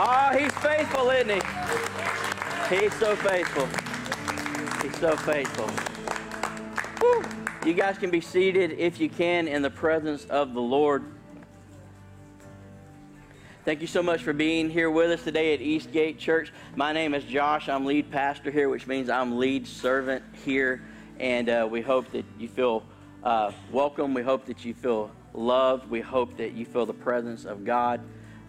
Oh, he's faithful, isn't he? He's so faithful. He's so faithful. Woo. You guys can be seated if you can in the presence of the Lord. Thank you so much for being here with us today at Eastgate Church. My name is Josh. I'm lead pastor here, which means I'm lead servant here. And uh, we hope that you feel uh, welcome. We hope that you feel loved. We hope that you feel the presence of God.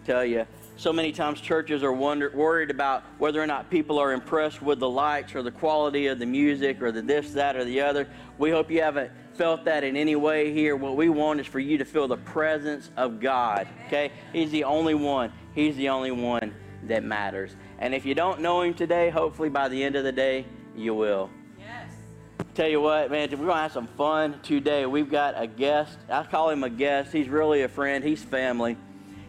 Tell you, so many times churches are wonder, worried about whether or not people are impressed with the lights or the quality of the music or the this, that, or the other. We hope you haven't felt that in any way here. What we want is for you to feel the presence of God. Okay? He's the only one. He's the only one that matters. And if you don't know him today, hopefully by the end of the day, you will. Yes. Tell you what, man, we're going to have some fun today. We've got a guest. I call him a guest. He's really a friend. He's family.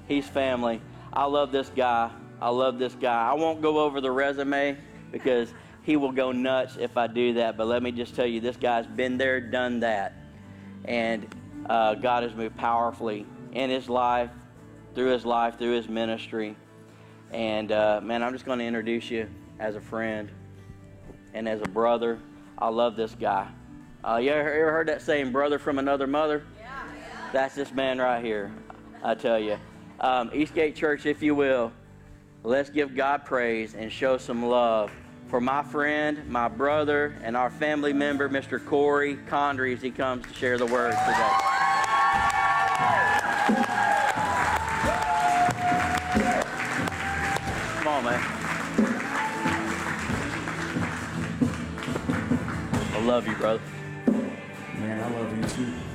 He's family. I love this guy. I love this guy. I won't go over the resume because he will go nuts if I do that. But let me just tell you, this guy's been there, done that. And uh, God has moved powerfully in his life, through his life, through his ministry. And uh, man, I'm just going to introduce you as a friend and as a brother. I love this guy. Uh, you ever, ever heard that saying, brother from another mother? Yeah, yeah. That's this man right here, I tell you um, Eastgate Church, if you will, let's give God praise and show some love for my friend, my brother, and our family member, Mr. Cory Condrey, as he comes to share the word today. Come on, man. I love you, brother. Man, I love you too.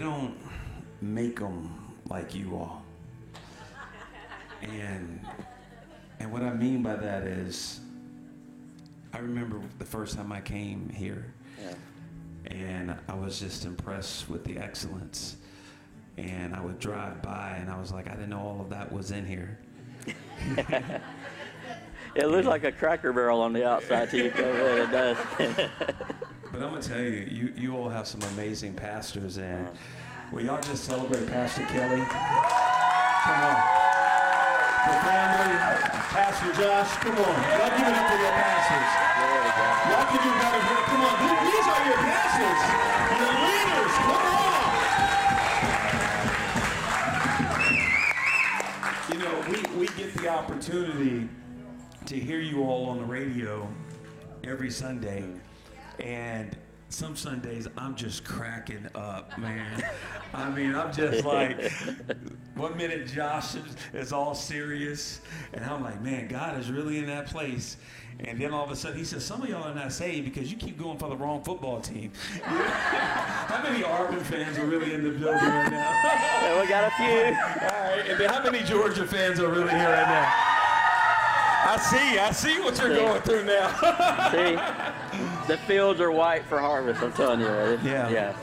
Don't make them like you all. And and what I mean by that is, I remember the first time I came here, yeah. and I was just impressed with the excellence. And I would drive by, and I was like, I didn't know all of that was in here. it looks like a cracker barrel on the outside till you come in. It does. But I'm gonna tell you, you, you all have some amazing pastors, and will y'all just celebrate Pastor Kelly? Come on. The family, Pastor Josh, come on. Y'all give it up for your pastors. Y'all can do better. Come on, these are your pastors, your leaders. Come on. You know, we, we get the opportunity to hear you all on the radio every Sunday. And some Sundays I'm just cracking up, man. I mean, I'm just like, one minute Josh is, is, all serious, and I'm like, man, God is really in that place. And then all of a sudden he says, some of y'all are not saved because you keep going for the wrong football team. how many Auburn fans are really in the building right now? we got a few. All right, and then how many Georgia fans are really here right now? I see, I see what you're see. going through now. see? the fields are white for harvest. I'm telling you. Yeah. Yeah.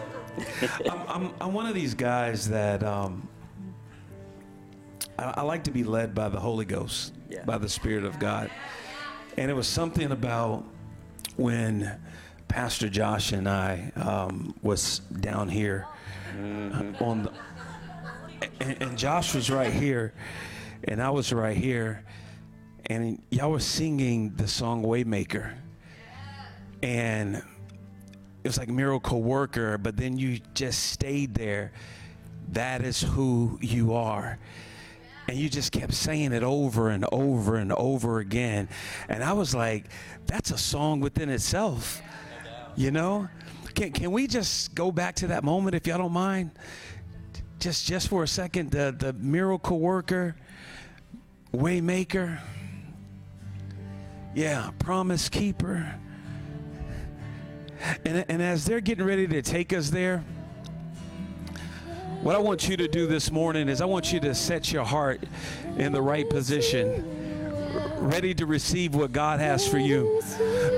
I'm, I'm, I'm one of these guys that um, I, I, like to be led by the Holy Ghost, yeah. by the Spirit of God. And it was something about when Pastor Josh and I um, was down here mm-hmm. on the, and, and Josh was right here, and I was right here, and y'all were singing the song Waymaker and it was like miracle worker, but then you just stayed there. That is who you are. And you just kept saying it over and over and over again. And I was like, that's a song within itself. You know? Can, can we just go back to that moment if y'all don't mind? Just just for a second, the, the miracle worker, waymaker, yeah, promise keeper and, and as they're getting ready to take us there, what I want you to do this morning is I want you to set your heart in the right position, ready to receive what God has for you.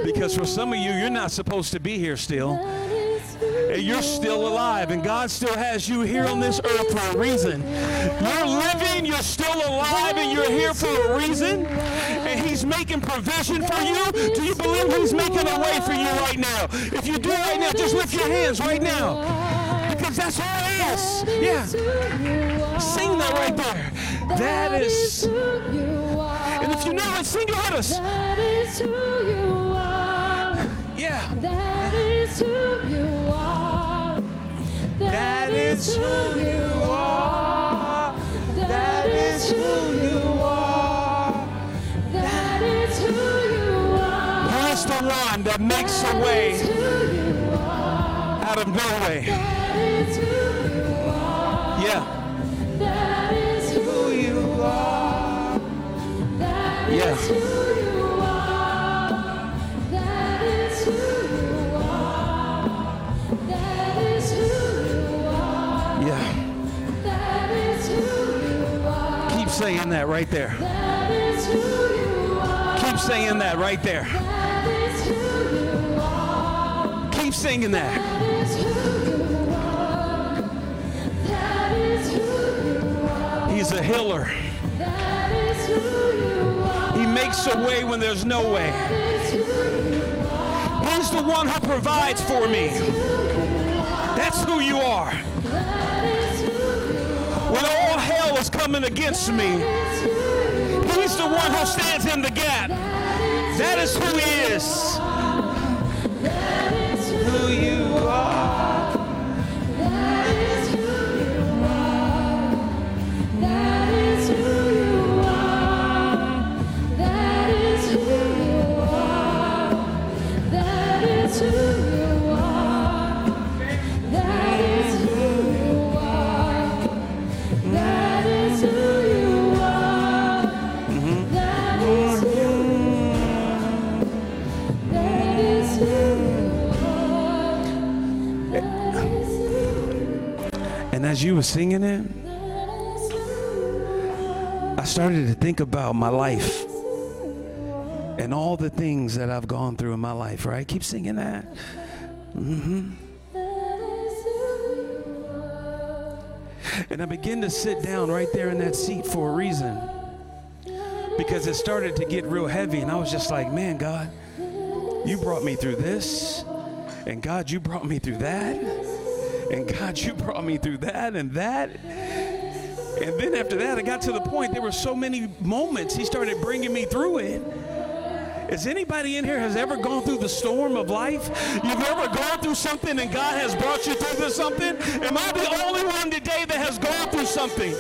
Because for some of you, you're not supposed to be here still. You're still alive, and God still has you here on this earth for a reason. You're living, you're still alive, and you're here for a reason. And He's making provision for you. Do you believe He's making a way for you right now? If you do right now, just lift your hands right now. Because That's it is. Yeah. Sing that right there. that is. And if you know it, sing it with us. That is who you are. That is who you are. That is who you are. He's the one that makes a way who you are. out of no way. That right there. Keep saying that right there. Keep singing that. That. He's a healer. He makes a way when there's no way. He's the one who provides for me. That's who you are. That is who you are. When all is coming against me, He's the one who stands in the gap. That is who He is. Who you as you were singing it, I started to think about my life and all the things that I've gone through in my life, right? Keep singing that. Mm-hmm. And I began to sit down right there in that seat for a reason. Because it started to get real heavy, and I was just like, man, God, you brought me through this. And God, you brought me through that. And God, you brought me through that and that. And then after that, I got to the point, there were so many moments He started bringing me through it. Is anybody in here has ever gone through the storm of life? You've ever gone through something and God has brought you through to something? Am I the only one today that has gone through something?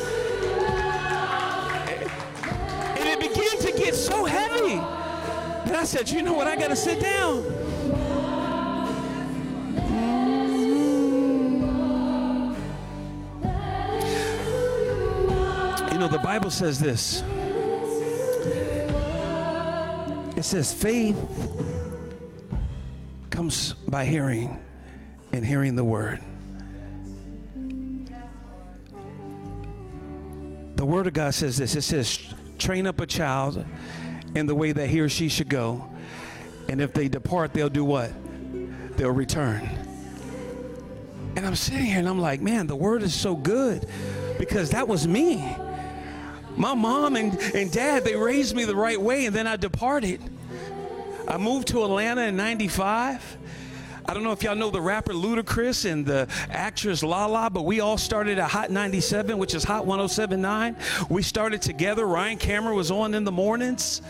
And it began to get so heavy that I said, you know what, I got to sit down. The Bible says this. It says faith comes by hearing and hearing the word. The word of God says this. It says train up a child in the way that he or she should go. And if they depart, they'll do what? They'll return. And I'm sitting here and I'm like, man, the word is so good because that was me. My mom and, and dad, they raised me the right way, and then I departed. I moved to Atlanta in 95. I don't know if y'all know the rapper Ludacris and the actress Lala, but we all started at Hot 97, which is Hot 1079. We started together. Ryan Cameron was on in the mornings.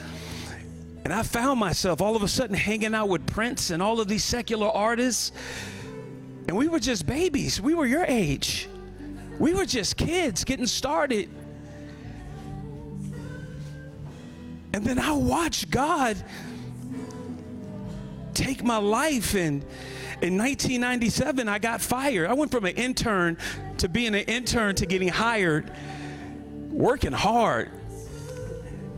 And I found myself all of a sudden hanging out with Prince and all of these secular artists. And we were just babies. We were your age. We were just kids getting started. And then I watched God take my life and in 1997 I got fired. I went from an intern to being an intern to getting hired, working hard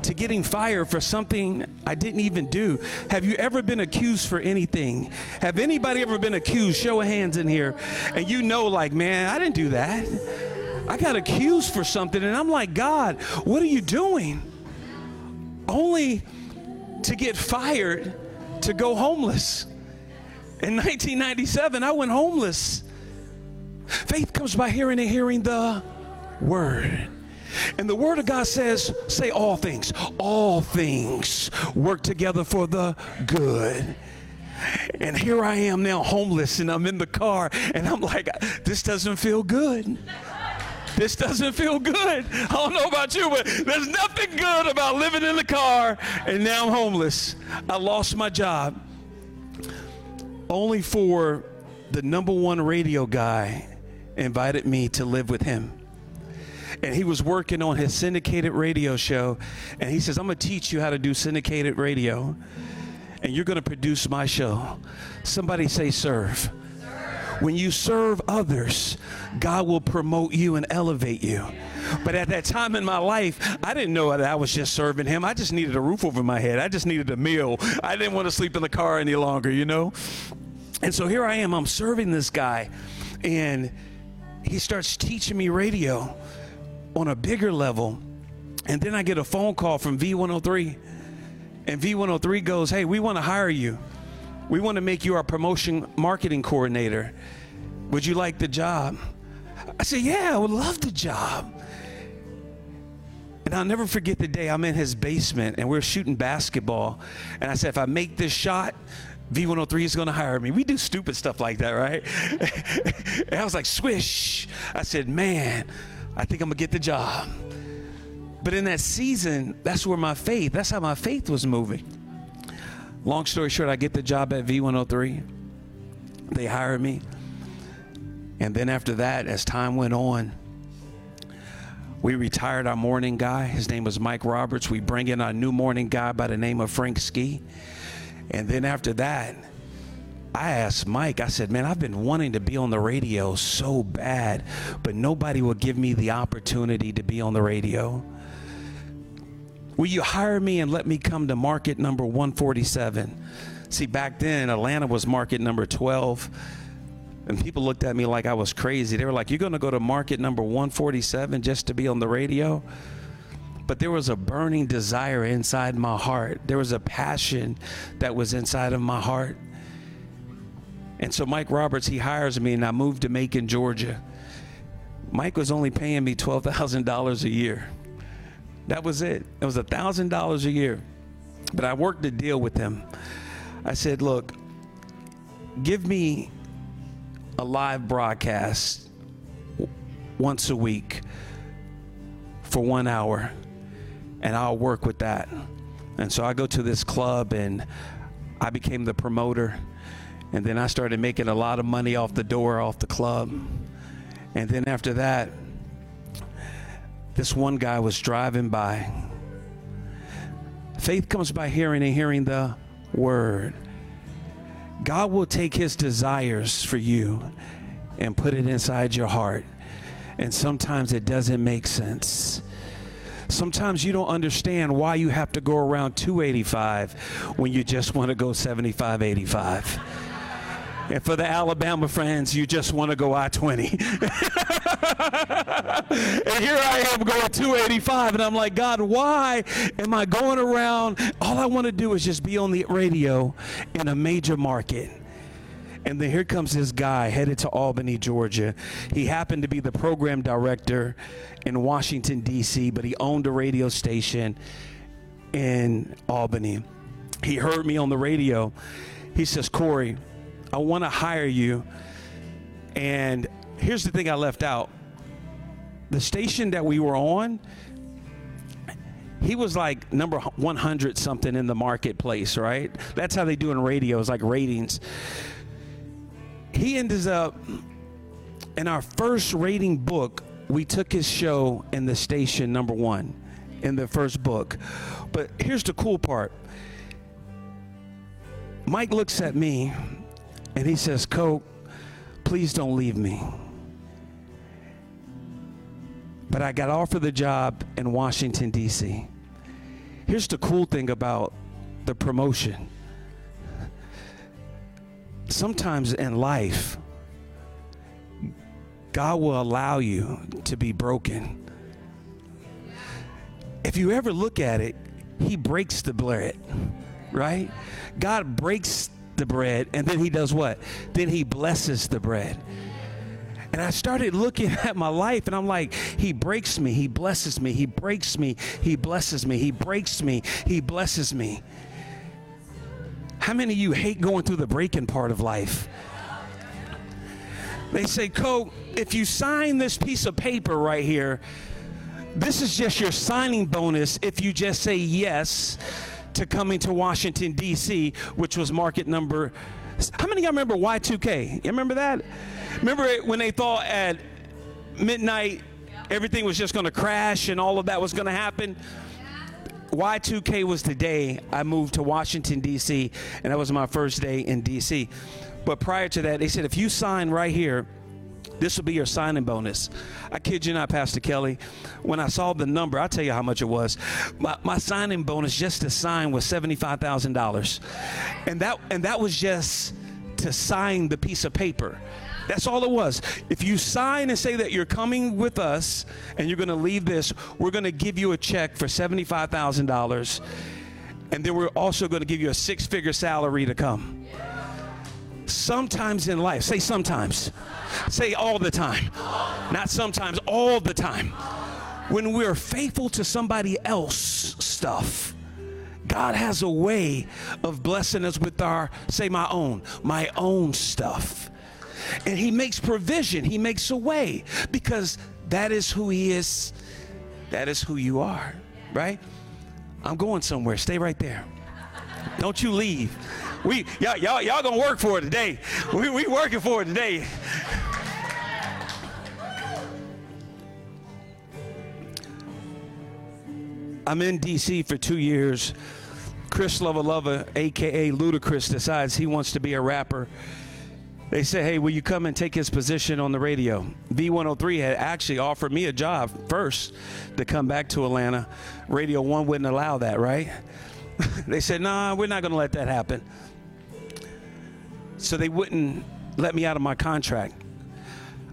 to getting fired for something I didn't even do. Have you ever been accused for anything? Have anybody ever been accused? Show of hands in here. And you know like, man, I didn't do that. I got accused for something and I'm like, God, what are you doing? Only to get fired to go homeless. In 1997, I went homeless. Faith comes by hearing and hearing the word. And the word of God says, say all things. All things work together for the good. And here I am now homeless and I'm in the car and I'm like, this doesn't feel good. This doesn't feel good. I don't know about you, but there's nothing good about living in the car and now I'm homeless. I lost my job. Only for the number one radio guy invited me to live with him. And he was working on his syndicated radio show. And he says, I'm going to teach you how to do syndicated radio. And you're going to produce my show. Somebody say, serve. When you serve others, God will promote you and elevate you. But at that time in my life, I didn't know that I was just serving him. I just needed a roof over my head. I just needed a meal. I didn't want to sleep in the car any longer, you know? And so here I am, I'm serving this guy, and he starts teaching me radio on a bigger level. And then I get a phone call from V103, and V103 goes, Hey, we want to hire you. We want to make you our promotion marketing coordinator. Would you like the job? I said, Yeah, I would love the job. And I'll never forget the day I'm in his basement and we're shooting basketball. And I said, If I make this shot, V103 is going to hire me. We do stupid stuff like that, right? and I was like, Swish. I said, Man, I think I'm going to get the job. But in that season, that's where my faith, that's how my faith was moving. Long story short, I get the job at V103. They hire me. And then after that, as time went on, we retired our morning guy. His name was Mike Roberts. We bring in our new morning guy by the name of Frank Ski. And then after that, I asked Mike, I said, man, I've been wanting to be on the radio so bad, but nobody will give me the opportunity to be on the radio. Will you hire me and let me come to market number 147? See, back then, Atlanta was market number 12. And people looked at me like I was crazy. They were like, You're going to go to market number 147 just to be on the radio? But there was a burning desire inside my heart. There was a passion that was inside of my heart. And so Mike Roberts, he hires me, and I moved to Macon, Georgia. Mike was only paying me $12,000 a year. That was it. It was a $1,000 a year. But I worked a deal with him. I said, Look, give me a live broadcast once a week for one hour, and I'll work with that. And so I go to this club, and I became the promoter. And then I started making a lot of money off the door, off the club. And then after that, this one guy was driving by. Faith comes by hearing and hearing the word. God will take his desires for you and put it inside your heart. And sometimes it doesn't make sense. Sometimes you don't understand why you have to go around 285 when you just want to go 75 85. And for the Alabama friends, you just want to go I 20. and here I am going 285, and I'm like, God, why am I going around? All I want to do is just be on the radio in a major market. And then here comes this guy headed to Albany, Georgia. He happened to be the program director in Washington, D.C., but he owned a radio station in Albany. He heard me on the radio. He says, Cory, I want to hire you. And here's the thing I left out the station that we were on, he was like number 100 something in the marketplace, right? That's how they do in radio, it's like ratings. He ends up in our first rating book, we took his show in the station number one in the first book. But here's the cool part Mike looks at me and he says, Coke, please don't leave me. But I got offered the job in Washington, D.C. Here's the cool thing about the promotion sometimes in life, God will allow you to be broken. If you ever look at it, He breaks the bread, right? God breaks the bread and then He does what? Then He blesses the bread. And I started looking at my life and I'm like, He breaks me, He blesses me, He breaks me, He blesses me, He breaks me, He blesses me. How many of you hate going through the breaking part of life? They say, Co, if you sign this piece of paper right here, this is just your signing bonus if you just say yes to coming to Washington, D.C., which was market number. How many of y'all remember Y2K? You remember that? Remember when they thought at midnight everything was just going to crash and all of that was going to happen? Y2K was the day I moved to Washington, D.C., and that was my first day in D.C. But prior to that, they said, if you sign right here, this will be your signing bonus. I kid you not, Pastor Kelly. When I saw the number, I'll tell you how much it was. My, my signing bonus just to sign was $75,000. And that, and that was just to sign the piece of paper. That's all it was. If you sign and say that you're coming with us and you're going to leave this, we're going to give you a check for $75,000. And then we're also going to give you a six figure salary to come. Sometimes in life, say sometimes, say all the time, not sometimes, all the time. When we're faithful to somebody else stuff, God has a way of blessing us with our, say, my own, my own stuff. And He makes provision, He makes a way because that is who He is, that is who you are, right? I'm going somewhere. Stay right there. Don't you leave. We y'all y'all, y'all gonna work for it today. We we working for it today. I'm in DC for two years. Chris Lova Lova, aka Ludacris, decides he wants to be a rapper. They say, hey, will you come and take his position on the radio? V103 had actually offered me a job first to come back to Atlanta. Radio 1 wouldn't allow that, right? they said, nah, we're not going to let that happen. So they wouldn't let me out of my contract.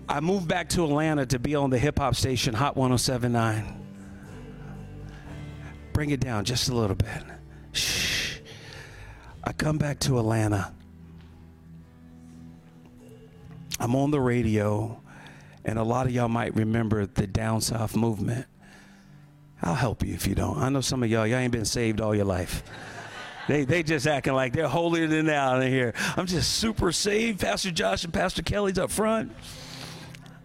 I moved back to Atlanta to be on the hip hop station Hot 1079. Bring it down just a little bit. Shh. I come back to Atlanta. I'm on the radio, and a lot of y'all might remember the Down South movement. I'll help you if you don't. I know some of y'all, y'all ain't been saved all your life. They, they just acting like they're holier than thou in here. I'm just super saved. Pastor Josh and Pastor Kelly's up front.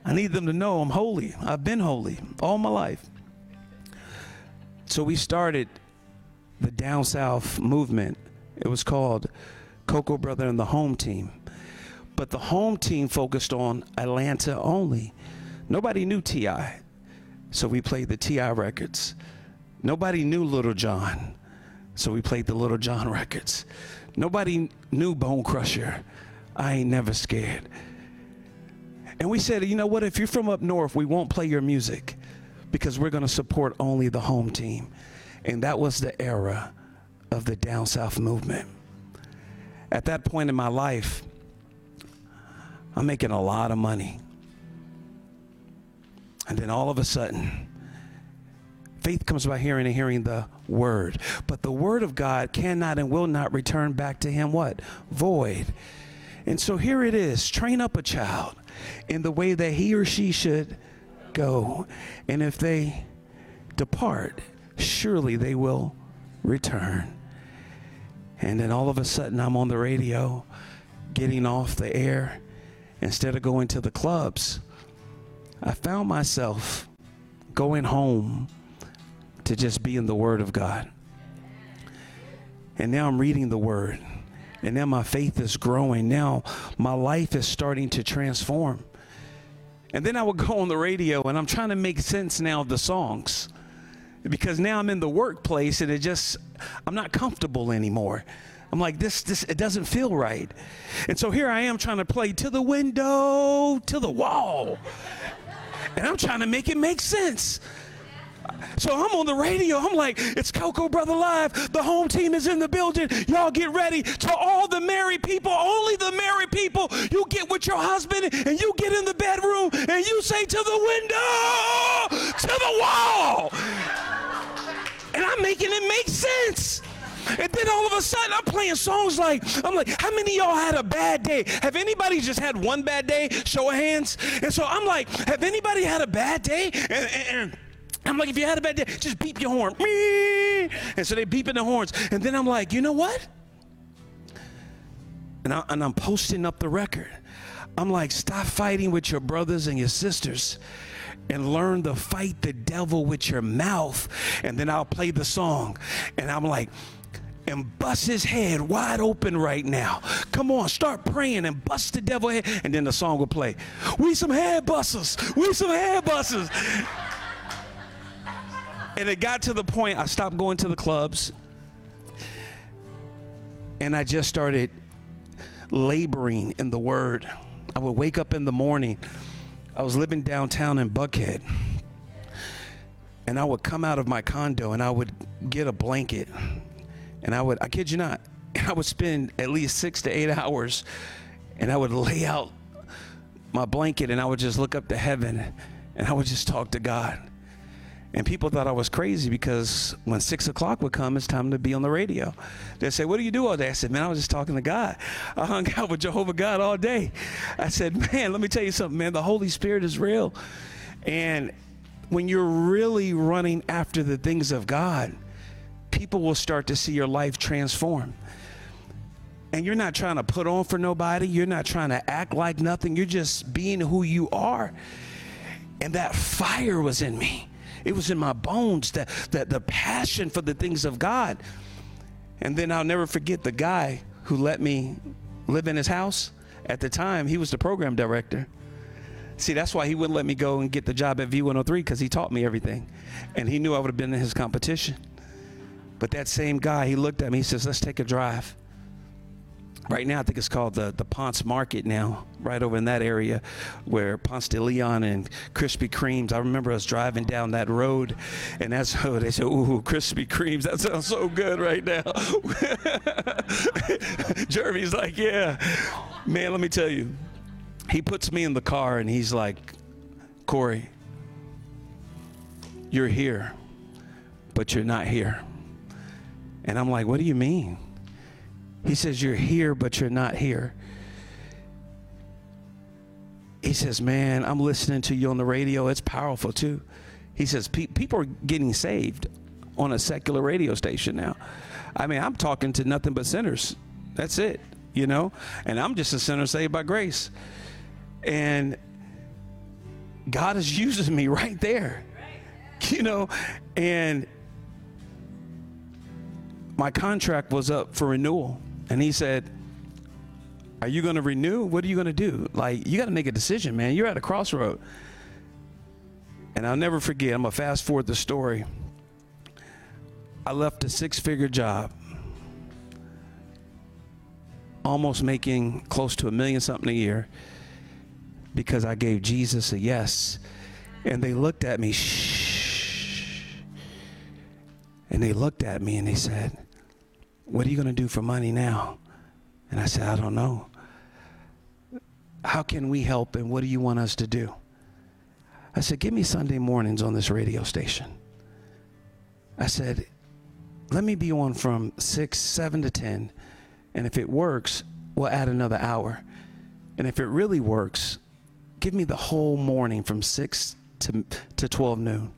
I need them to know I'm holy. I've been holy all my life. So we started the Down South movement. It was called Coco Brother and the Home Team. But the home team focused on Atlanta only. Nobody knew T.I. So we played the T.I. records. Nobody knew Lil Jon. So we played the Lil Jon records. Nobody knew Bone Crusher. I ain't never scared. And we said, you know what? If you're from up north, we won't play your music because we're going to support only the home team. And that was the era of the Down South movement. At that point in my life, I'm making a lot of money. And then all of a sudden, faith comes by hearing and hearing the word. But the word of God cannot and will not return back to him what? Void. And so here it is train up a child in the way that he or she should go. And if they depart, surely they will return. And then all of a sudden, I'm on the radio getting off the air. Instead of going to the clubs, I found myself going home to just be in the Word of God. And now I'm reading the Word. And now my faith is growing. Now my life is starting to transform. And then I would go on the radio and I'm trying to make sense now of the songs. Because now I'm in the workplace and it just, I'm not comfortable anymore. I'm like, this, this, it doesn't feel right. And so here I am trying to play to the window, to the wall. And I'm trying to make it make sense. So I'm on the radio. I'm like, it's Coco Brother Live. The home team is in the building. Y'all get ready. To all the married people, only the married people, you get with your husband and you get in the bedroom and you say to the window, to the wall. And I'm making it make sense. And then all of a sudden, I'm playing songs like, I'm like, how many y'all had a bad day? Have anybody just had one bad day? Show of hands. And so I'm like, have anybody had a bad day? And, and, and I'm like, if you had a bad day, just beep your horn. And so they beeping the horns. And then I'm like, you know what? and, I, and I'm posting up the record. I'm like, stop fighting with your brothers and your sisters and learn to fight the devil with your mouth. And then I'll play the song. And I'm like, and bust his head wide open right now. Come on, start praying and bust the devil head. And then the song will play. We some head busters. We some head busters. And it got to the point I stopped going to the clubs. And I just started laboring in the word. I would wake up in the morning. I was living downtown in Buckhead. And I would come out of my condo and I would get a blanket and I would, I kid you not, I would spend at least six to eight hours and I would lay out my blanket and I would just look up to heaven and I would just talk to God. And people thought I was crazy because when six o'clock would come, it's time to be on the radio. They'd say, What do you do all day? I said, Man, I was just talking to God. I hung out with Jehovah God all day. I said, Man, let me tell you something, man. The Holy Spirit is real. And when you're really running after the things of God, people will start to see your life transform. And you're not trying to put on for nobody, you're not trying to act like nothing, you're just being who you are. And that fire was in me. It was in my bones, that, that the passion for the things of God. And then I'll never forget the guy who let me live in his house. At the time, he was the program director. See, that's why he wouldn't let me go and get the job at V103 because he taught me everything. And he knew I would have been in his competition. But that same guy, he looked at me, he says, let's take a drive. Right now, I think it's called the, the Ponce Market now, right over in that area where Ponce de Leon and Krispy Kremes. I remember us driving down that road, and that's how they said, Ooh, Krispy Kremes, that sounds so good right now. Jeremy's like, Yeah. Man, let me tell you, he puts me in the car and he's like, Cory, you're here, but you're not here. And I'm like, What do you mean? He says, You're here, but you're not here. He says, Man, I'm listening to you on the radio. It's powerful too. He says, People are getting saved on a secular radio station now. I mean, I'm talking to nothing but sinners. That's it, you know? And I'm just a sinner saved by grace. And God is using me right there, you know? And my contract was up for renewal. And he said, Are you going to renew? What are you going to do? Like, you got to make a decision, man. You're at a crossroad. And I'll never forget, I'm going to fast forward the story. I left a six figure job, almost making close to a million something a year, because I gave Jesus a yes. And they looked at me, shh. And they looked at me and they said, what are you going to do for money now? And I said, I don't know. How can we help and what do you want us to do? I said, Give me Sunday mornings on this radio station. I said, Let me be on from 6, 7 to 10. And if it works, we'll add another hour. And if it really works, give me the whole morning from 6 to, to 12 noon.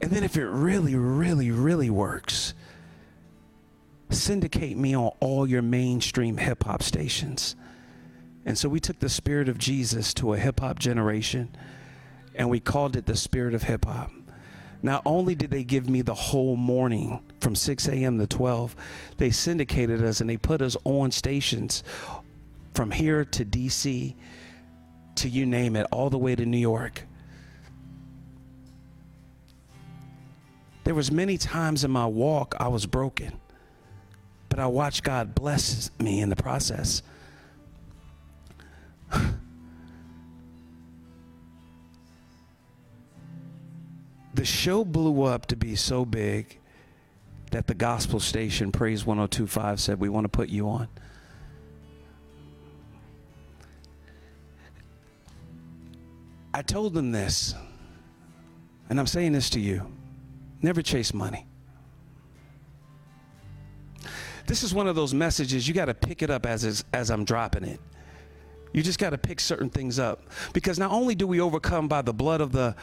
And then if it really, really, really works, syndicate me on all your mainstream hip hop stations. And so we took the spirit of Jesus to a hip hop generation and we called it the spirit of hip hop. Not only did they give me the whole morning from 6 a.m. to 12, they syndicated us and they put us on stations from here to DC to you name it, all the way to New York. There was many times in my walk I was broken, but I watched God bless me in the process. the show blew up to be so big that the gospel station Praise 1025 said we want to put you on. I told them this, and I'm saying this to you. Never chase money. This is one of those messages you got to pick it up as, as I'm dropping it. You just got to pick certain things up because not only do we overcome by the blood of the,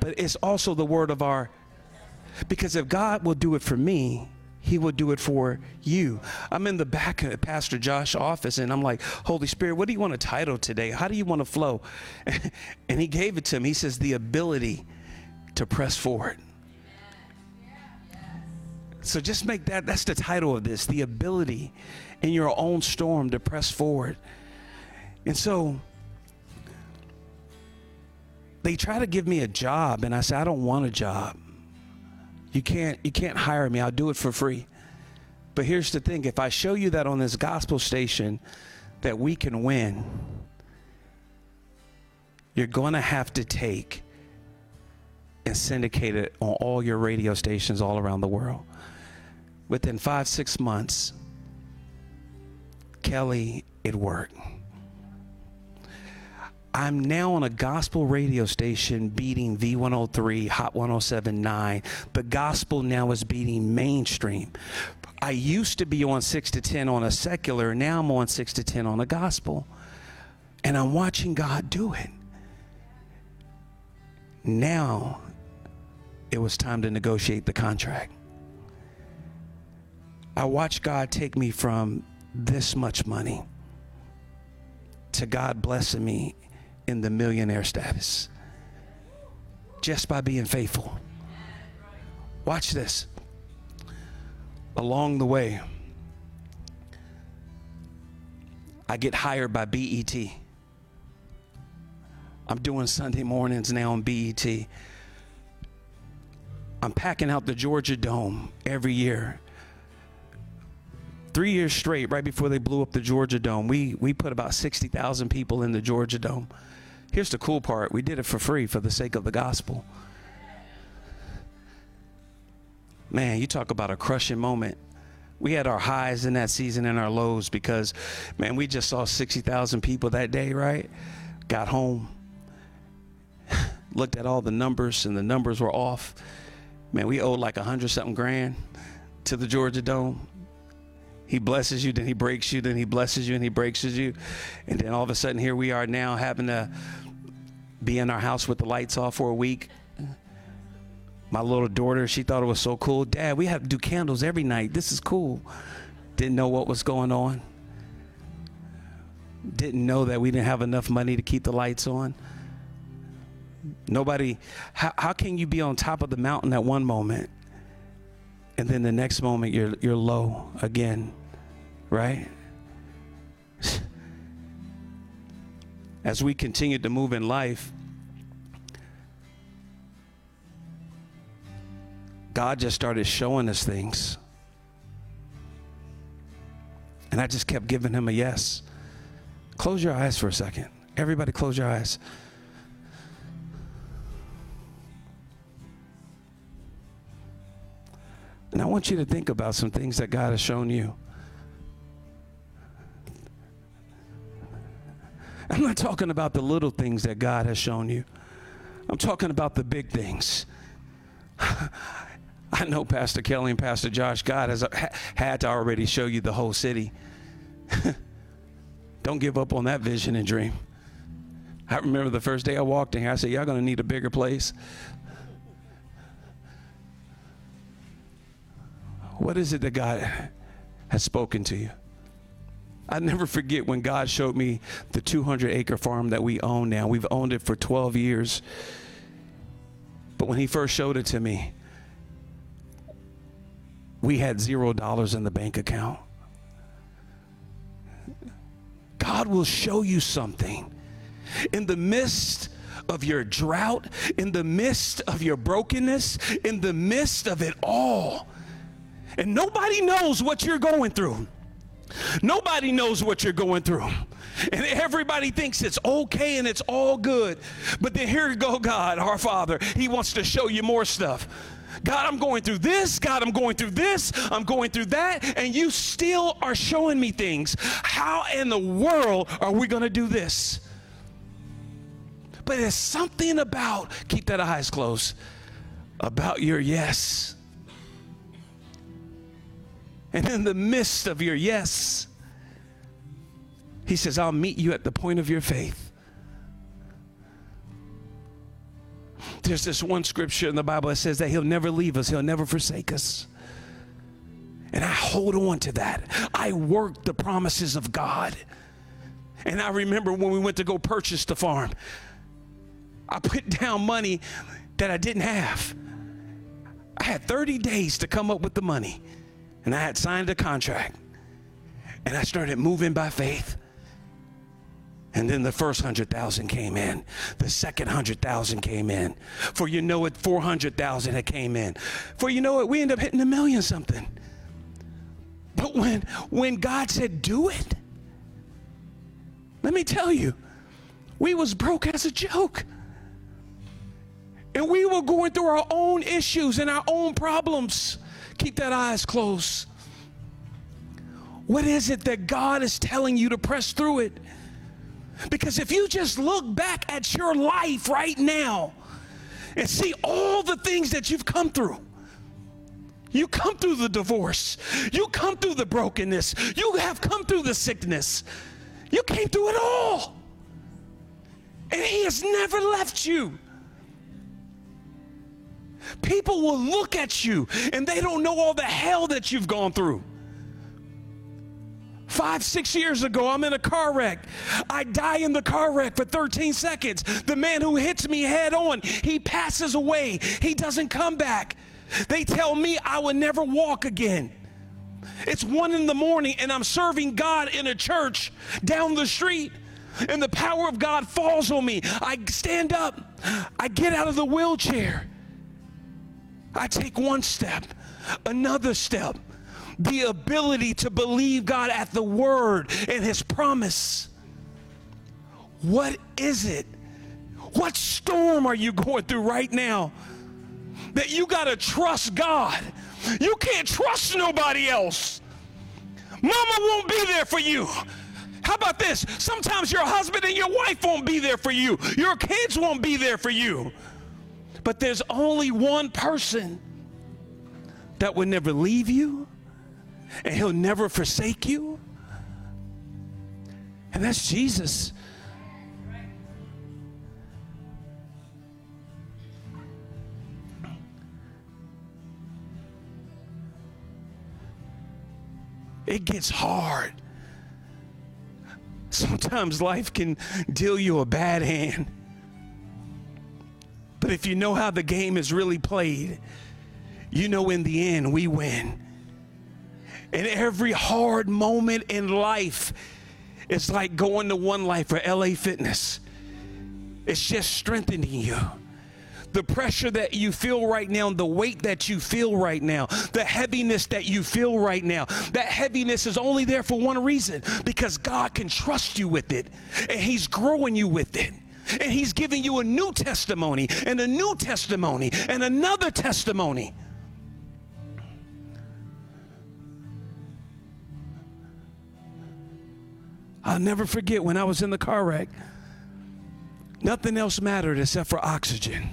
but it's also the word of our. Because if God will do it for me, he will do it for you. I'm in the back of Pastor Josh's office and I'm like, Holy Spirit, what do you want to title today? How do you want to flow? and he gave it to him. He says, The ability to press forward. So just make that, that's the title of this the ability in your own storm to press forward. And so they try to give me a job, and I say, I don't want a job. You can't, you can't hire me. I'll do it for free. But here's the thing if I show you that on this gospel station that we can win, you're going to have to take and syndicate it on all your radio stations all around the world. Within five, six months, Kelly, it worked. I'm now on a gospel radio station beating V103, Hot 1079. The gospel now is beating mainstream. I used to be on 6 to 10 on a secular, now I'm on 6 to 10 on a gospel. And I'm watching God do it. Now it was time to negotiate the contract. I watched God take me from this much money to God blessing me in the millionaire status just by being faithful. Watch this. Along the way, I get hired by BET. I'm doing Sunday mornings now on BET. I'm packing out the Georgia Dome every year. Three years straight, right before they blew up the Georgia Dome, we, we put about 60,000 people in the Georgia Dome. Here's the cool part we did it for free for the sake of the gospel. Man, you talk about a crushing moment. We had our highs in that season and our lows because, man, we just saw 60,000 people that day, right? Got home, looked at all the numbers, and the numbers were off. Man, we owed like a hundred something grand to the Georgia Dome. He blesses you, then he breaks you, then he blesses you, and he breaks you. And then all of a sudden, here we are now having to be in our house with the lights off for a week. My little daughter, she thought it was so cool. Dad, we have to do candles every night. This is cool. Didn't know what was going on. Didn't know that we didn't have enough money to keep the lights on. Nobody, how, how can you be on top of the mountain at one moment and then the next moment you're, you're low again, right? as we continued to move in life, God just started showing us things. And I just kept giving him a yes. Close your eyes for a second. Everybody, close your eyes. And I want you to think about some things that God has shown you. I'm not talking about the little things that God has shown you. I'm talking about the big things. I know Pastor Kelly and Pastor Josh, God has had to already show you the whole city. Don't give up on that vision and dream. I remember the first day I walked in here, I said, Y'all gonna need a bigger place. What is it that God has spoken to you? I never forget when God showed me the 200 acre farm that we own now. We've owned it for 12 years. But when He first showed it to me, we had zero dollars in the bank account. God will show you something in the midst of your drought, in the midst of your brokenness, in the midst of it all. And nobody knows what you're going through. Nobody knows what you're going through. And everybody thinks it's okay and it's all good. But then here you go, God, our Father. He wants to show you more stuff. God, I'm going through this. God, I'm going through this. I'm going through that. And you still are showing me things. How in the world are we going to do this? But there's something about, keep that eyes closed, about your yes. And in the midst of your yes, he says, I'll meet you at the point of your faith. There's this one scripture in the Bible that says that he'll never leave us, he'll never forsake us. And I hold on to that. I work the promises of God. And I remember when we went to go purchase the farm, I put down money that I didn't have. I had 30 days to come up with the money, and I had signed a contract. And I started moving by faith. And then the first hundred thousand came in. The second hundred thousand came in. For you know it, four hundred thousand had came in. For you know it, we end up hitting a million something. But when when God said do it, let me tell you, we was broke as a joke. And we were going through our own issues and our own problems. Keep that eyes closed. What is it that God is telling you to press through it? Because if you just look back at your life right now and see all the things that you've come through, you come through the divorce, you come through the brokenness, you have come through the sickness, you came through it all. And He has never left you. People will look at you and they don't know all the hell that you've gone through. Five, six years ago, I'm in a car wreck. I die in the car wreck for 13 seconds. The man who hits me head on, he passes away. He doesn't come back. They tell me I will never walk again. It's one in the morning, and I'm serving God in a church down the street, and the power of God falls on me. I stand up, I get out of the wheelchair, I take one step, another step the ability to believe God at the word and his promise. What is it? What storm are you going through right now that you got to trust God? You can't trust nobody else. Mama won't be there for you. How about this? Sometimes your husband and your wife won't be there for you. Your kids won't be there for you. But there's only one person that would never leave you and he'll never forsake you. And that's Jesus. It gets hard. Sometimes life can deal you a bad hand. But if you know how the game is really played, you know in the end we win. And every hard moment in life, it's like going to One Life or LA Fitness. It's just strengthening you. The pressure that you feel right now, the weight that you feel right now, the heaviness that you feel right now, that heaviness is only there for one reason because God can trust you with it and He's growing you with it. And He's giving you a new testimony and a new testimony and another testimony. I'll never forget when I was in the car wreck. Nothing else mattered except for oxygen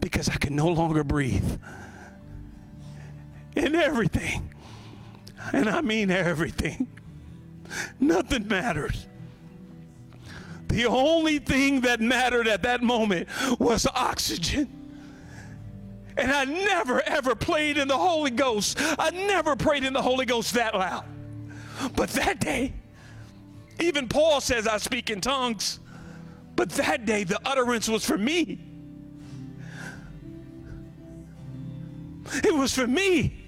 because I could no longer breathe. And everything, and I mean everything, nothing matters. The only thing that mattered at that moment was oxygen. And I never ever played in the Holy Ghost. I never prayed in the Holy Ghost that loud. But that day, even Paul says, I speak in tongues. But that day, the utterance was for me. It was for me.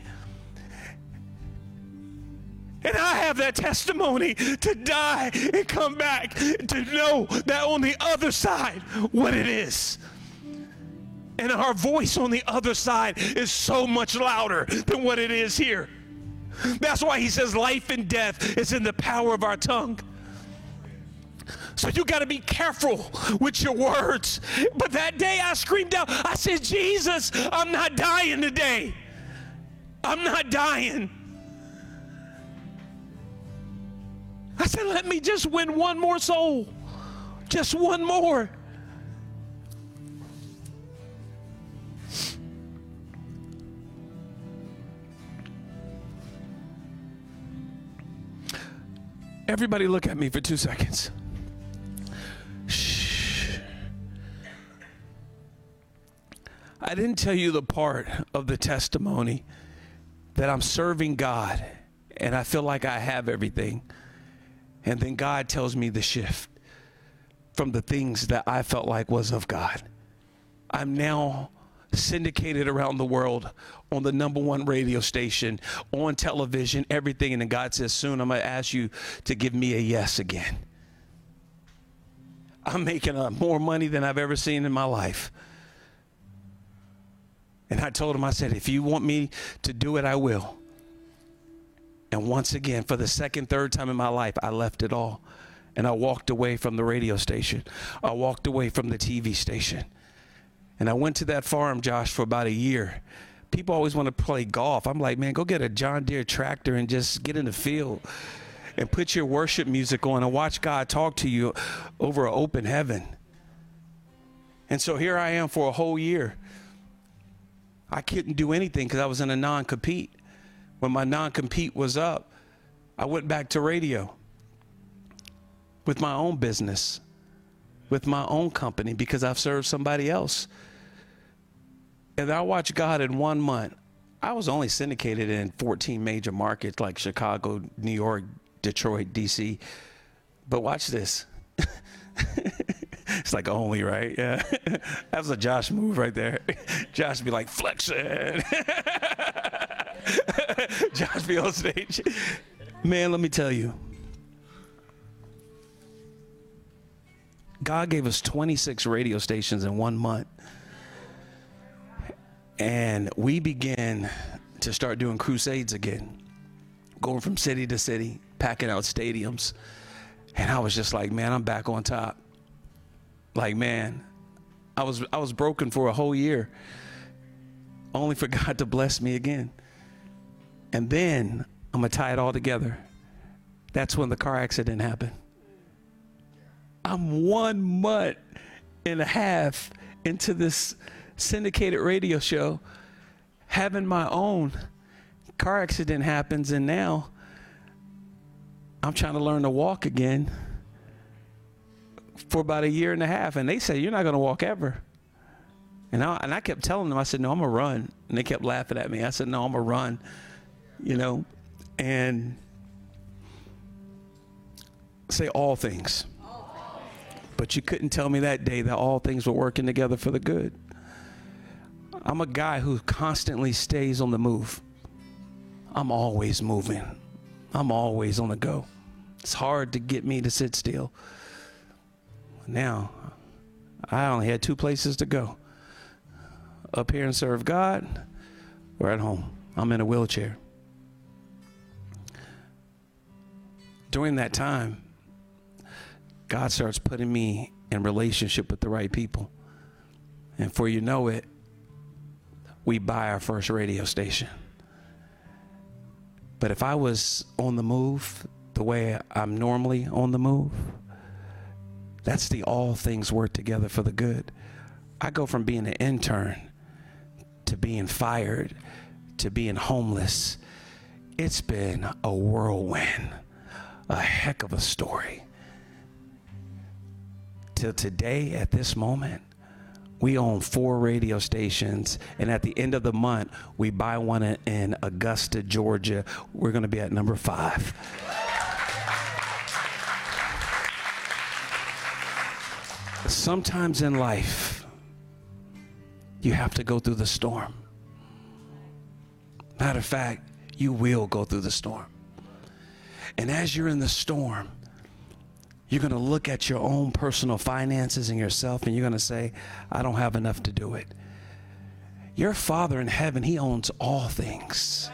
And I have that testimony to die and come back to know that on the other side, what it is. And our voice on the other side is so much louder than what it is here. That's why he says life and death is in the power of our tongue. So you got to be careful with your words. But that day I screamed out, I said, Jesus, I'm not dying today. I'm not dying. I said, let me just win one more soul. Just one more. Everybody, look at me for two seconds. Shh. I didn't tell you the part of the testimony that I'm serving God and I feel like I have everything. And then God tells me the shift from the things that I felt like was of God. I'm now syndicated around the world on the number one radio station, on television, everything. And then God says, Soon I'm going to ask you to give me a yes again. I'm making uh, more money than I've ever seen in my life. And I told him, I said, if you want me to do it, I will. And once again, for the second, third time in my life, I left it all. And I walked away from the radio station. I walked away from the TV station. And I went to that farm, Josh, for about a year. People always want to play golf. I'm like, man, go get a John Deere tractor and just get in the field and put your worship music on and watch God talk to you over an open heaven. And so here I am for a whole year. I couldn't do anything because I was in a non compete. When my non compete was up, I went back to radio with my own business, with my own company because I've served somebody else. And I watched God in one month. I was only syndicated in 14 major markets like Chicago, New York, Detroit, DC. But watch this. it's like only, right? Yeah. that was a Josh move right there. Josh be like, flexing. Josh be on stage. Man, let me tell you. God gave us 26 radio stations in one month. And we began to start doing crusades again, going from city to city, packing out stadiums. And I was just like, man, I'm back on top. Like, man, I was I was broken for a whole year. Only for God to bless me again. And then I'm gonna tie it all together. That's when the car accident happened. I'm one month and a half into this syndicated radio show, having my own car accident happens, and now I'm trying to learn to walk again for about a year and a half. And they said, You're not going to walk ever. And I, and I kept telling them, I said, No, I'm going to run. And they kept laughing at me. I said, No, I'm going to run, you know, and say all things. But you couldn't tell me that day that all things were working together for the good. I'm a guy who constantly stays on the move. I'm always moving. I'm always on the go. It's hard to get me to sit still. Now, I only had two places to go up here and serve God or at home. I'm in a wheelchair. During that time, God starts putting me in relationship with the right people. And for you know it, we buy our first radio station. But if I was on the move the way I'm normally on the move, that's the all things work together for the good. I go from being an intern to being fired to being homeless. It's been a whirlwind, a heck of a story. Till today, at this moment, we own four radio stations, and at the end of the month, we buy one in- Augusta, Georgia. We're going to be at number five. Sometimes in life, you have to go through the storm. Matter of fact, you will go through the storm. And as you're in the storm, you're going to look at your own personal finances and yourself and you're going to say, I don't have enough to do it. Your Father in heaven, He owns all things.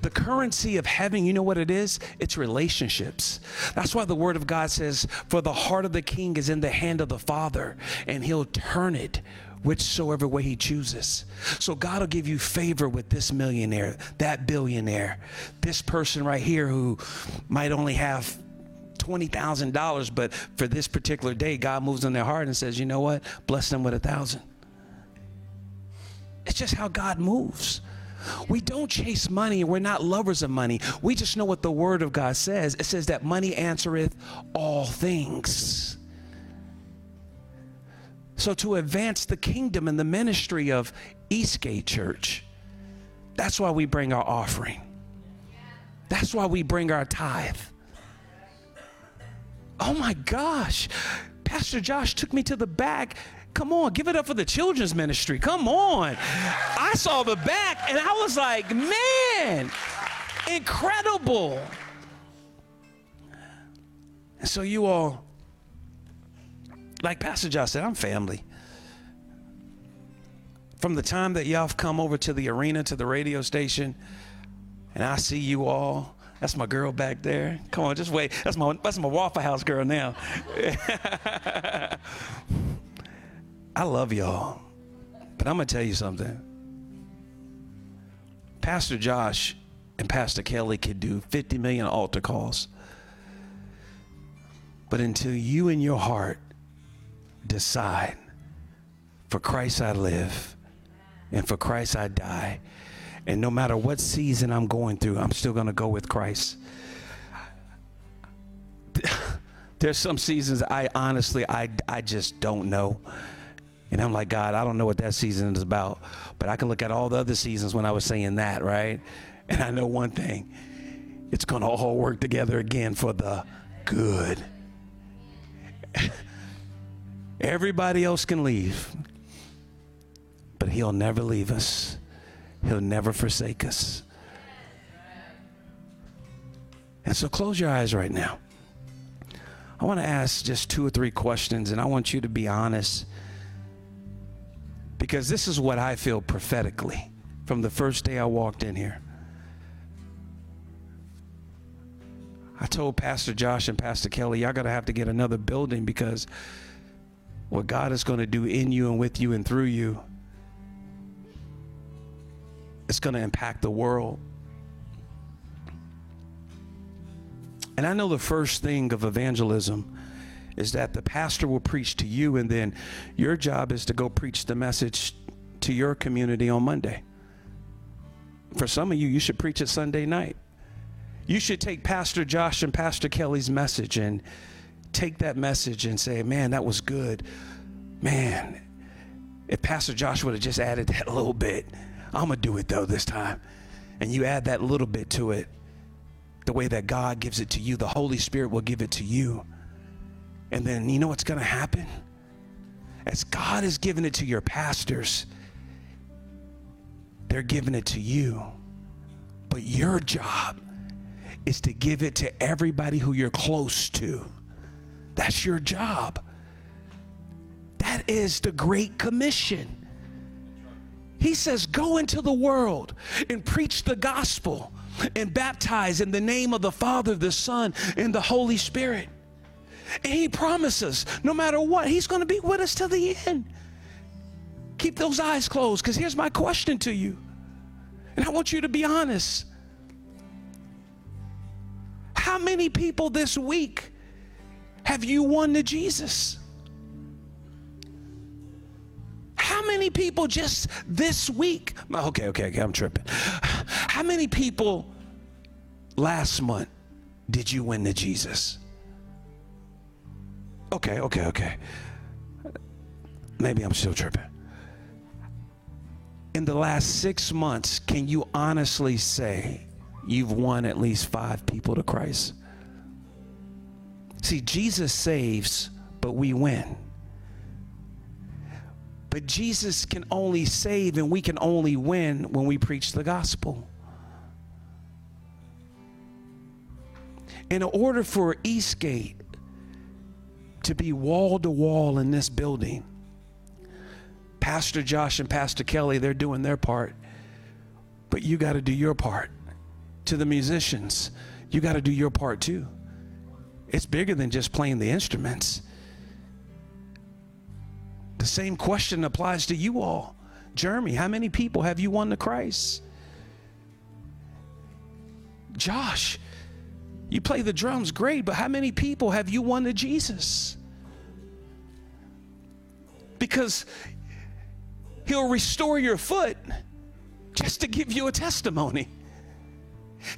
The currency of heaven, you know what it is? It's relationships. That's why the Word of God says, For the heart of the king is in the hand of the Father, and He'll turn it whichsoever way He chooses. So God will give you favor with this millionaire, that billionaire, this person right here who might only have $20,000, but for this particular day, God moves in their heart and says, You know what? Bless them with a thousand. It's just how God moves. We don't chase money and we're not lovers of money. We just know what the word of God says. It says that money answereth all things. So, to advance the kingdom and the ministry of Eastgate Church, That's why we bring our offering. That's why we bring our tithe. Oh my gosh. Pastor Josh took me to the back. Come on, give it up for the children's ministry. Come on. I saw the back and I was like, man, incredible. And so, you all, like Pastor Josh said, I'm family. From the time that y'all have come over to the arena, to the radio station, and I see you all. That's my girl back there. Come on, just wait. That's my that's my Waffle House girl now. I love y'all. But I'm gonna tell you something. Pastor Josh and Pastor Kelly could do 50 million altar calls. But until you in your heart decide, for Christ I live, and for Christ I die, and no matter what season I'm going through, I'm still going to go with Christ. There's some seasons I honestly, I, I just don't know. And I'm like, God, I don't know what that season is about. But I can look at all the other seasons when I was saying that, right? And I know one thing it's going to all work together again for the good. Everybody else can leave, but He'll never leave us. He'll never forsake us. And so close your eyes right now. I want to ask just two or three questions, and I want you to be honest because this is what I feel prophetically from the first day I walked in here. I told Pastor Josh and Pastor Kelly, y'all got to have to get another building because what God is going to do in you and with you and through you it's going to impact the world. And I know the first thing of evangelism is that the pastor will preach to you, and then your job is to go preach the message to your community on Monday. For some of you, you should preach it Sunday night. You should take Pastor Josh and Pastor Kelly's message and take that message and say, man, that was good. Man, if Pastor Josh would have just added that little bit, I'm going to do it though this time. And you add that little bit to it, the way that God gives it to you, the Holy Spirit will give it to you. And then you know what's going to happen? As God is giving it to your pastors, they're giving it to you. But your job is to give it to everybody who you're close to. That's your job. That is the Great Commission. He says, Go into the world and preach the gospel and baptize in the name of the Father, the Son, and the Holy Spirit. And He promises, no matter what, He's going to be with us till the end. Keep those eyes closed because here's my question to you. And I want you to be honest. How many people this week have you won to Jesus? How many people just this week? Okay, okay, okay, I'm tripping. How many people last month did you win to Jesus? Okay, okay, okay. Maybe I'm still tripping. In the last six months, can you honestly say you've won at least five people to Christ? See, Jesus saves, but we win. But Jesus can only save and we can only win when we preach the gospel. In order for Eastgate to be wall to wall in this building, Pastor Josh and Pastor Kelly, they're doing their part. But you got to do your part. To the musicians, you got to do your part too. It's bigger than just playing the instruments. The same question applies to you all. Jeremy, how many people have you won to Christ? Josh, you play the drums great, but how many people have you won to Jesus? Because he'll restore your foot just to give you a testimony.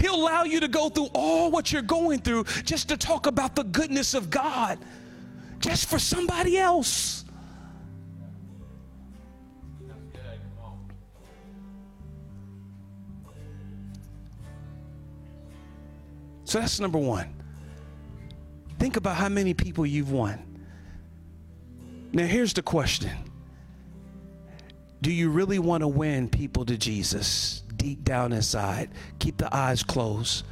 He'll allow you to go through all what you're going through just to talk about the goodness of God, just for somebody else. So that's number one. Think about how many people you've won. Now, here's the question Do you really want to win people to Jesus? Deep down inside? Keep the eyes closed.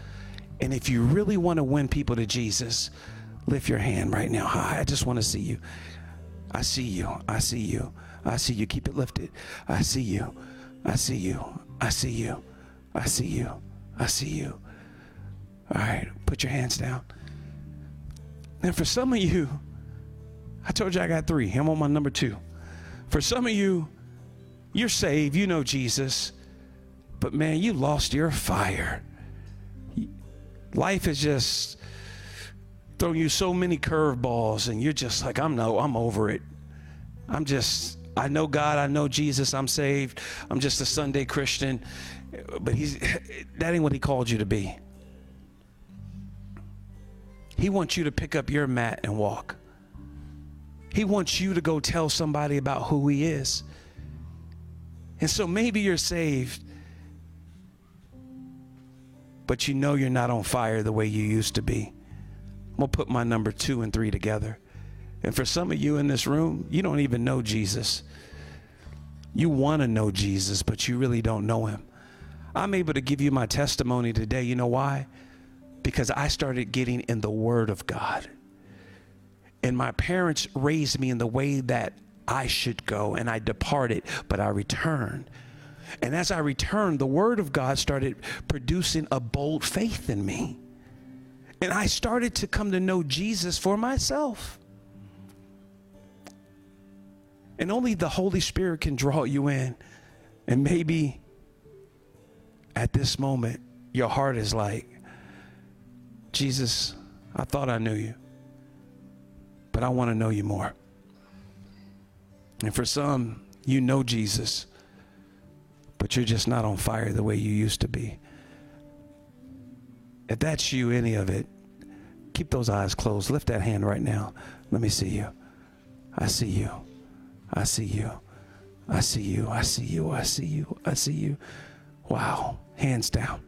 And if you really want to win people to Jesus, lift your hand right now high. I just want to see you. I see you. I see you. I see you. Keep it lifted. I see you. I see you. I see you. I see you. I see you. All right, put your hands down. And for some of you, I told you I got three. I'm on my number two. For some of you, you're saved, you know Jesus, but man, you lost your fire. Life has just thrown you so many curveballs, and you're just like, I'm no, I'm over it. I'm just, I know God, I know Jesus, I'm saved. I'm just a Sunday Christian, but he's that ain't what he called you to be. He wants you to pick up your mat and walk. He wants you to go tell somebody about who he is. And so maybe you're saved, but you know you're not on fire the way you used to be. I'm going to put my number two and three together. And for some of you in this room, you don't even know Jesus. You want to know Jesus, but you really don't know him. I'm able to give you my testimony today. You know why? Because I started getting in the Word of God. And my parents raised me in the way that I should go, and I departed, but I returned. And as I returned, the Word of God started producing a bold faith in me. And I started to come to know Jesus for myself. And only the Holy Spirit can draw you in. And maybe at this moment, your heart is like, Jesus, I thought I knew you, but I want to know you more. And for some, you know Jesus, but you're just not on fire the way you used to be. If that's you, any of it, keep those eyes closed. Lift that hand right now. Let me see you. I see you. I see you. I see you. I see you. I see you. I see you. Wow. Hands down.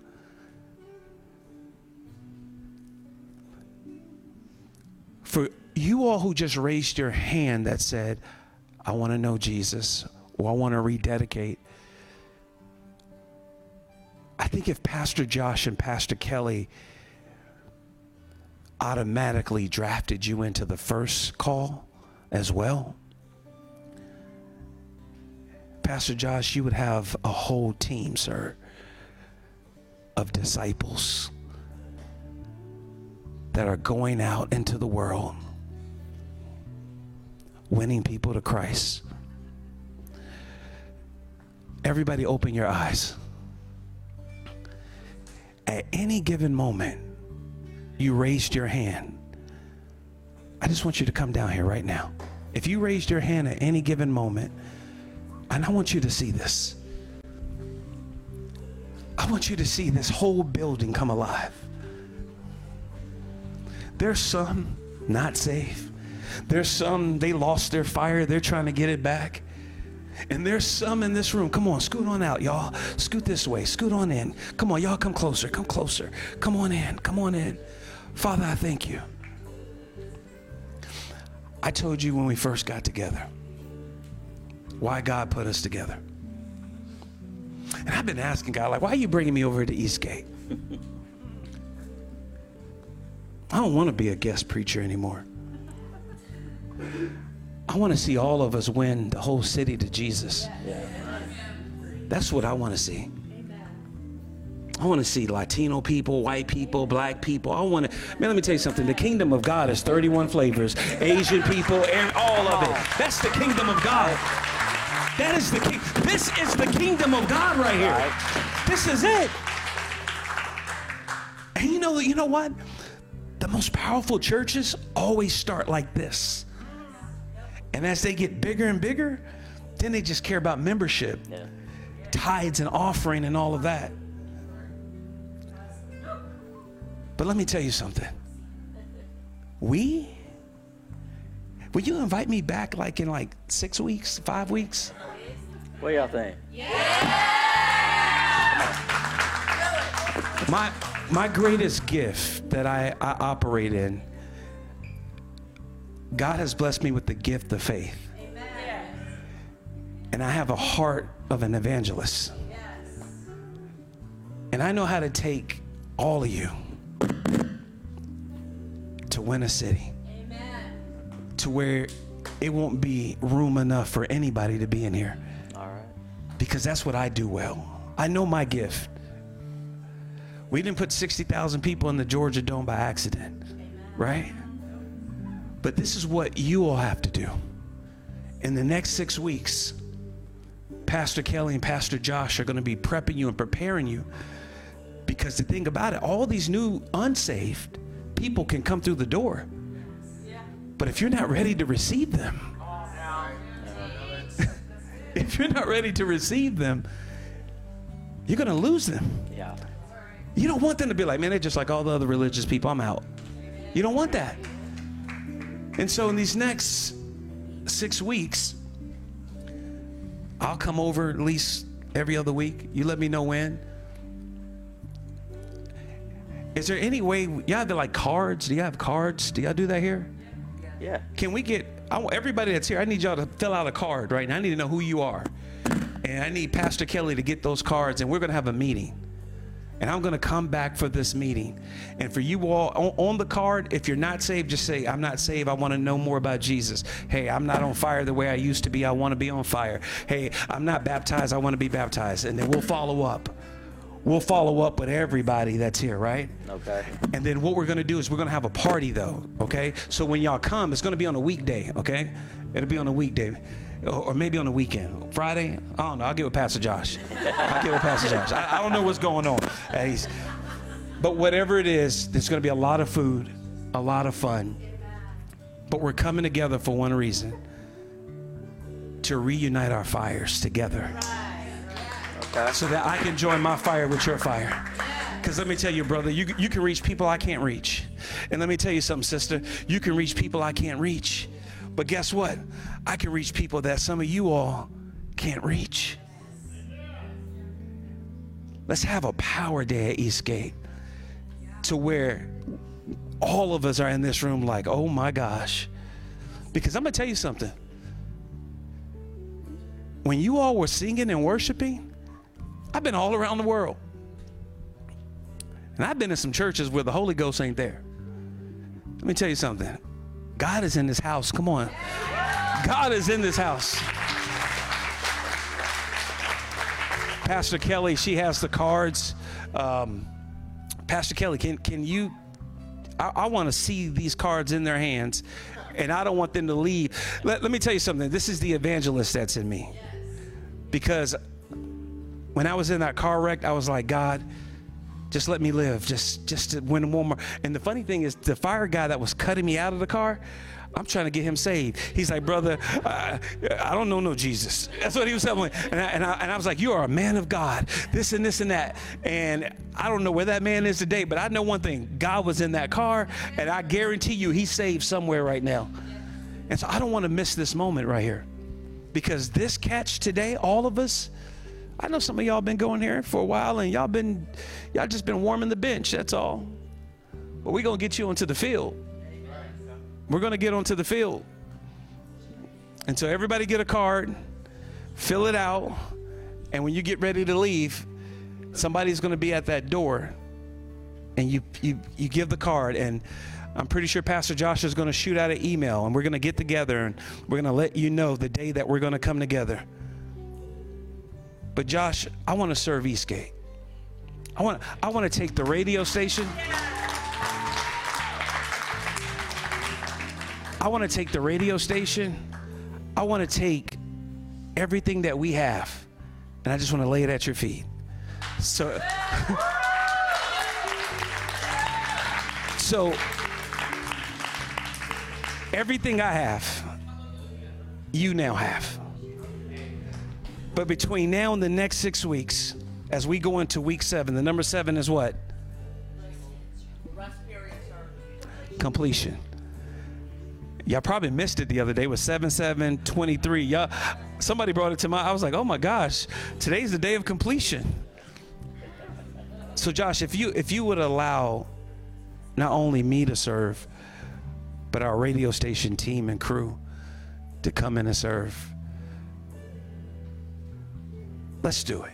For you all who just raised your hand that said, I want to know Jesus or I want to rededicate, I think if Pastor Josh and Pastor Kelly automatically drafted you into the first call as well, Pastor Josh, you would have a whole team, sir, of disciples that are going out into the world, winning people to Christ. Everybody, open your eyes. At any given moment, you raised your hand. I just want you to come down here right now. If you raised your hand at any given moment, and I want you to see this. I want you to see this whole building come alive. There's some not safe. There's some they lost their fire, they're trying to get it back. And there's some in this room. Come on, scoot on out, y'all. Scoot this way. Scoot on in. Come on, y'all come closer. Come closer. Come on in. Come on in. Father, I thank you. I told you when we first got together why God put us together. And I've been asking God, like, why are you bringing me over to Eastgate? I don't want to be a guest preacher anymore. I want to see all of us win the whole city to Jesus. That's what I want to see. I want to see Latino people, white people, black people. I want to, man, let me tell you something. The kingdom of God is 31 flavors. Asian people, and all of it. That's the kingdom of God. That is the king. This is the kingdom of God right here. This is it. And you know, you know what? The most powerful churches always start like this. And as they get bigger and bigger, then they just care about membership, Yeah. tithes and offering and all of that. But let me tell you something. We Will you invite me back like in like 6 weeks, 5 weeks? What y'all think? Yeah. My my greatest gift that I, I operate in, God has blessed me with the gift of faith. And I have a heart of an evangelist. And I know how to take all of you to win a city. Amen. To where it won't be room enough for anybody to be in here. All right. Because that's what I do well. I know my gift. We didn't put 60,000 people in the Georgia Dome by accident, right? But this is what you all have to do. In the next six weeks, Pastor Kelly and Pastor Josh are going to be prepping you and preparing you. Because the thing about it, all these new unsaved people can come through the door. But if you're not ready to receive them, if you're not ready to receive them, you're going to lose them. Yeah. You don't want them to be like, man, they're just like all the other religious people. I'm out. You don't want that. And so in these next six weeks, I'll come over at least every other week. You let me know when. Is there any way y'all have like cards? Do y'all have cards? Do y'all do that here? Yeah. Can we get I want everybody that's here? I need y'all to fill out a card right now. I need to know who you are, and I need Pastor Kelly to get those cards, and we're gonna have a meeting. And I'm gonna come back for this meeting. And for you all on, the card, if you're not saved, just say, I'm not saved. I wanna know more about Jesus. Hey, I'm not on fire the way I used to be. I wanna be on fire. Hey, I'm not baptized. I wanna be baptized. And then we'll follow up. We'll follow up with everybody that's here, right? Okay. And then what we're gonna do is we're gonna have a party though, okay? So when y'all come, it's gonna be on a weekday, okay? It'll be on a weekday. Or maybe on the weekend. Friday? I don't know. I'll get with Pastor Josh. I'll get with Pastor Josh. I, I don't know what's going on. He's- but whatever it is, there's gonna be a lot of food, a lot of fun. But we're coming together for one reason to reunite our fires together Okay. so that I can join my fire with your fire. Because let me tell you, brother, you, you can reach people I can't reach. And let me tell you something, sister, you can reach people I can't reach. But guess what? I can reach people that some of you all can't reach. Let's have a power day at Eastgate to where all of us are in this room like, oh my gosh. Because I'm going to tell you something. When you all were singing and worshiping, I've been all around the world. And I've been in some churches where the Holy Ghost ain't there. Let me tell you something. God is in this house. Come on. God is in this house. Pastor Kelly, she has the cards. Um, Pastor Kelly, can, can you? I, I want to see these cards in their hands, and I don't want them to leave. Let, let me tell you something. This is the evangelist that's in me. Because when I was in that car wreck, I was like, God, just let me live. Just just to win one more. And the funny thing is, the fire guy that was cutting me out of the car, I'm trying to get him saved. He's like, brother, I, I don't know no Jesus. That's what he was telling me. And I, and, I, and I was like, you are a man of God. This and this and that. And I don't know where that man is today, but I know one thing. God was in that car, and I guarantee you he's saved somewhere right now. And so I don't want to miss this moment right here. Because this catch today, all of us, I know some of y'all been going here for a while and y'all been y'all just been warming the bench, that's all. But we're gonna get you onto the field. We're gonna get onto the field. And so everybody get a card, fill it out, and when you get ready to leave, somebody's gonna be at that door and you you you give the card and I'm pretty sure Pastor Josh is going to shoot out an email and we're going to get together and we're going to let you know the day that we're going to come together. But Josh, I want to serve Eastgate. I want I want to take the radio station. I want to take the radio station. I want to take everything that we have and I just want to lay it at your feet. So So everything I have, you now have. But between now and the next six weeks, as we go into week seven, the number seven is what? Completion. Y'all probably missed it the other day with 7 7 23. Y'all, somebody brought it to my I was like, oh my gosh, today's the day of completion. So Josh, if you if you would allow not only me to serve, but our radio station team and crew to come in and serve. Let's do it.